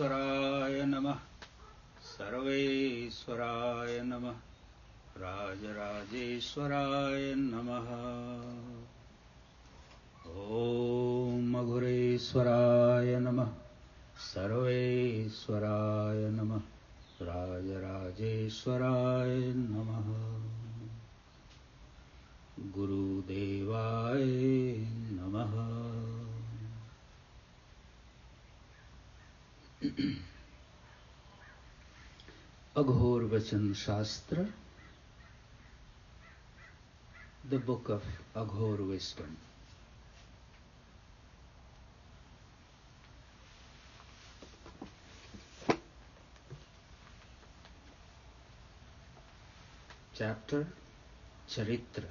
सर्वेश्वराय नमः। सर्वेश्वराय नमः। राजराजेश्वराय नमः। ॐ मघुरेश्वराय नमः। सर्वेश्वराय नमः। राजराजेश्वराय नमः। गुरुदेवाय नमः। Aghor Vachan Shastra the book of Aghor wisdom chapter चरित्र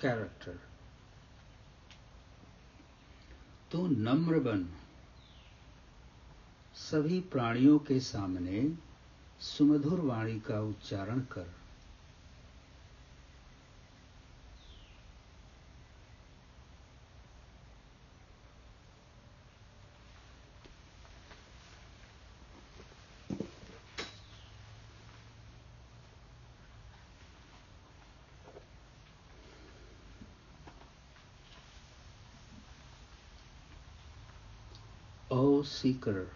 कैरेक्टर तो नम्र बन। सभी प्राणियों के सामने सुमधुर वाणी का उच्चारण कर। O seeker,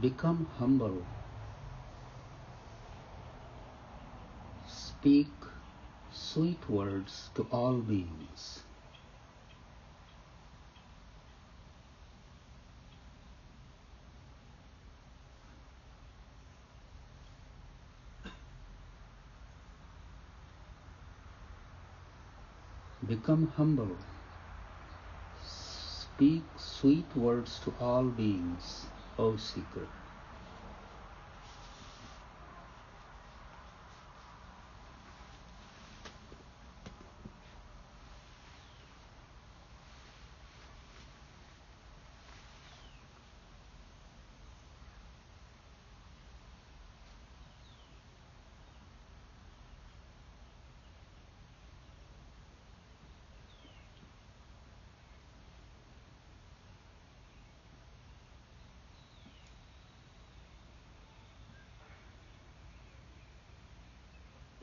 become humble. Speak sweet words to all beings. Become humble. Speak sweet words to all beings, O seeker.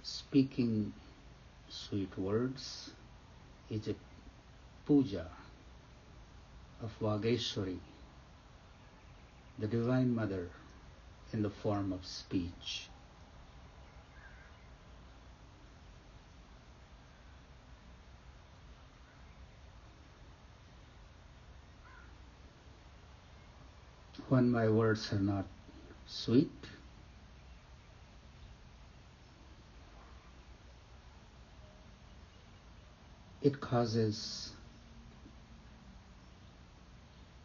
Speaking sweet words is a puja of Vageshwari, the Divine Mother, in the form of speech. When my words are not sweet, it causes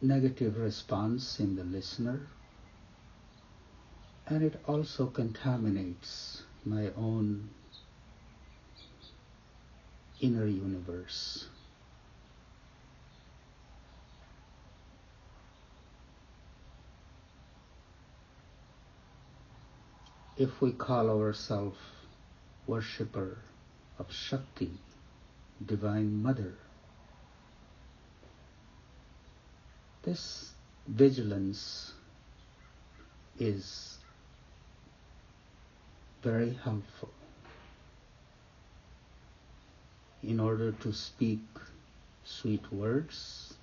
negative response in the listener and it also contaminates my own inner universe. If we call ourselves worshipper of Shakti, Divine Mother, this vigilance is very helpful in order to speak sweet words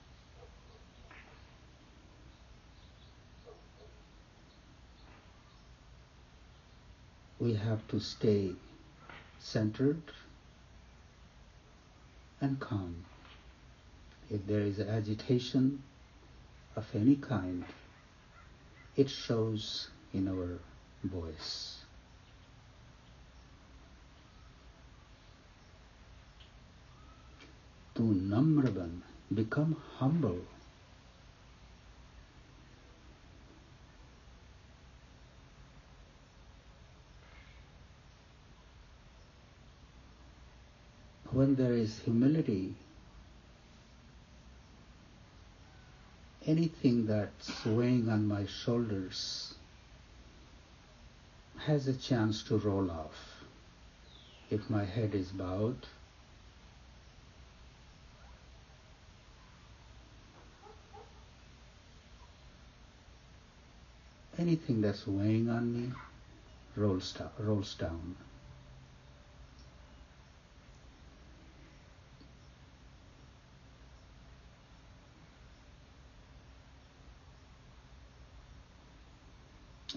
we have to stay centered and calm. If there is agitation of any kind, it shows in our voice. To namraban, become humble. when there is humility, anything that's weighing on my shoulders has a chance to roll off if my head is bowed. Anything that's weighing on me rolls, rolls down.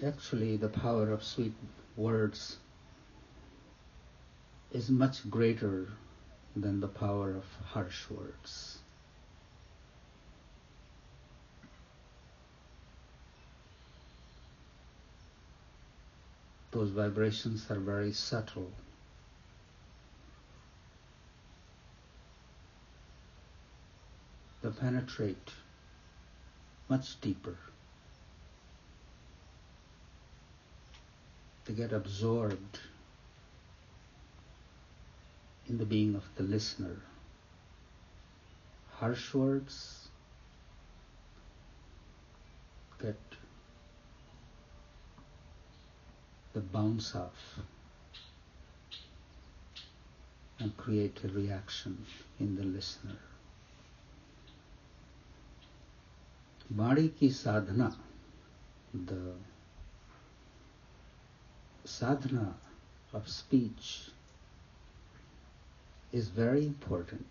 Actually, the power of sweet words is much greater than the power of harsh words. Those vibrations are very subtle. They penetrate much deeper. They get absorbed in the being of the listener. Harsh words get the bounce off and create a reaction in the listener. Badi ki sadhana, the sadhana of speech is very important.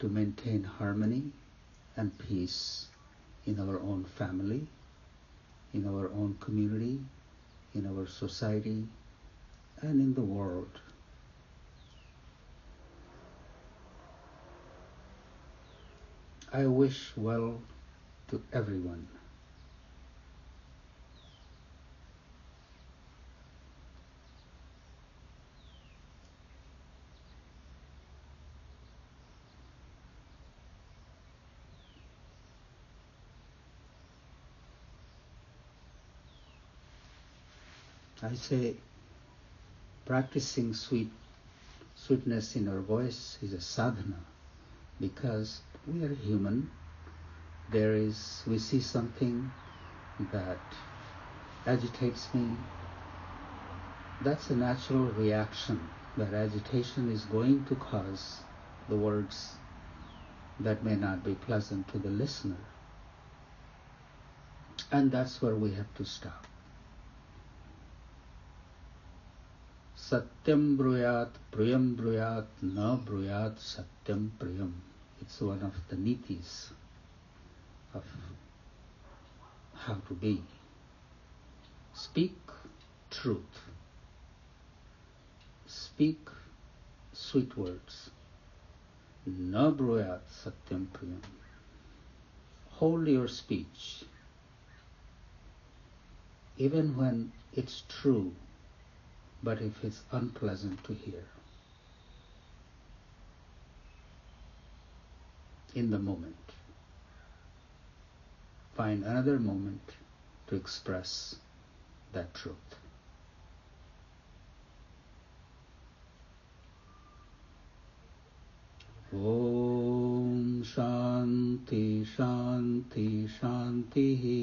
To maintain harmony and peace in our own family, in our own community, in our society, and in the world. I wish well to everyone. I say practicing sweet sweetness in our voice is a sadhana because we are human. There is we see something that agitates me. That's a natural reaction. That agitation is going to cause the words that may not be pleasant to the listener. And that's where we have to stop. Satyam bruyat, priyam bruyat, na bruyat, satyam priyam. It's one of the nitis of how to be. Speak truth. Speak sweet words. Na bruyat, satyam priyam. Hold your speech. Even when it's true, but if it's unpleasant to hear. In the moment, find another moment to express that truth. Om Shanti Shanti Shanti.